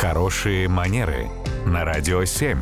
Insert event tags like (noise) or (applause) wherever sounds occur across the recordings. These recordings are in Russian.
Хорошие манеры на радио 7.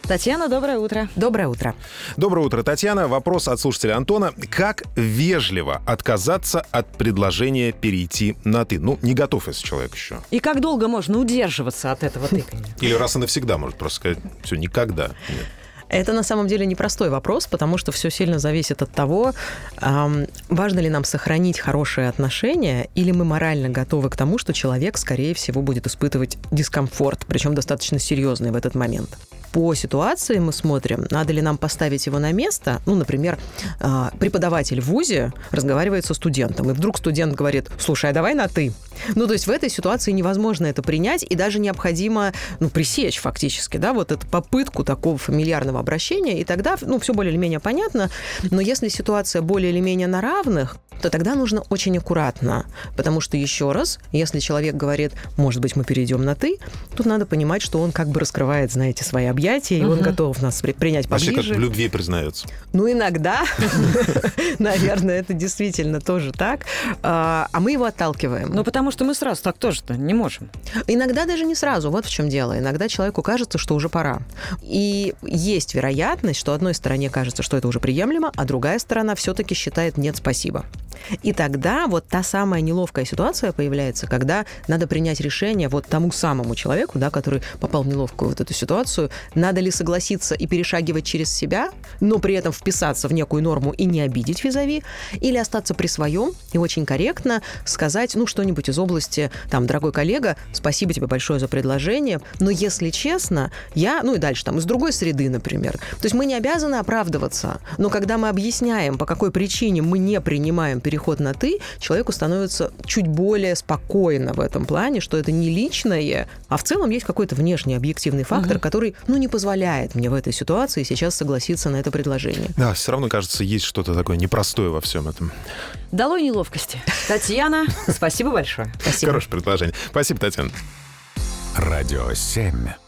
Татьяна, доброе утро. Доброе утро. Доброе утро, Татьяна. Вопрос от слушателя Антона. Как вежливо отказаться от предложения перейти на «ты»? Ну, не готов если человек еще. И как долго можно удерживаться от этого тыкания? Или раз и навсегда может просто сказать, все, никогда. Нет. Это на самом деле непростой вопрос, потому что все сильно зависит от того, важно ли нам сохранить хорошие отношения, или мы морально готовы к тому, что человек, скорее всего, будет испытывать дискомфорт, причем достаточно серьезный в этот момент по ситуации мы смотрим, надо ли нам поставить его на место. Ну, например, а, преподаватель в ВУЗе разговаривает со студентом, и вдруг студент говорит, слушай, а давай на «ты». Ну, то есть в этой ситуации невозможно это принять, и даже необходимо, ну, пресечь фактически, да, вот эту попытку такого фамильярного обращения, и тогда, ну, все более или менее понятно. Но если ситуация более или менее на равных, то тогда нужно очень аккуратно, потому что, еще раз, если человек говорит, может быть, мы перейдем на «ты», тут надо понимать, что он как бы раскрывает, знаете, свои объятия, и он готов нас принять поближе. Почти как в любви признается. Ну, иногда, (laughs) наверное, это действительно тоже так, а, а мы его отталкиваем. Ну, потому что мы сразу так тоже-то не можем. Иногда даже не сразу, вот в чем дело. Иногда человеку кажется, что уже пора. И есть вероятность, что одной стороне кажется, что это уже приемлемо, а другая сторона все-таки считает «нет, спасибо». И тогда вот та самая неловкая ситуация появляется, когда надо принять решение вот тому самому человеку, да, который попал в неловкую вот эту ситуацию, надо ли согласиться и перешагивать через себя, но при этом вписаться в некую норму и не обидеть визави, или остаться при своем и очень корректно сказать, ну, что-нибудь из области, там, дорогой коллега, спасибо тебе большое за предложение, но если честно, я, ну и дальше, там, из другой среды, например. То есть мы не обязаны оправдываться, но когда мы объясняем, по какой причине мы не принимаем переход на «ты», человеку становится чуть более спокойно в этом плане, что это не личное, а в целом есть какой-то внешний объективный фактор, угу. который, ну, не позволяет мне в этой ситуации сейчас согласиться на это предложение. Да, все равно, кажется, есть что-то такое непростое во всем этом. Долой неловкости. Татьяна, (laughs) спасибо большое. Спасибо. Хорошее предложение. Спасибо, Татьяна. Радио 7.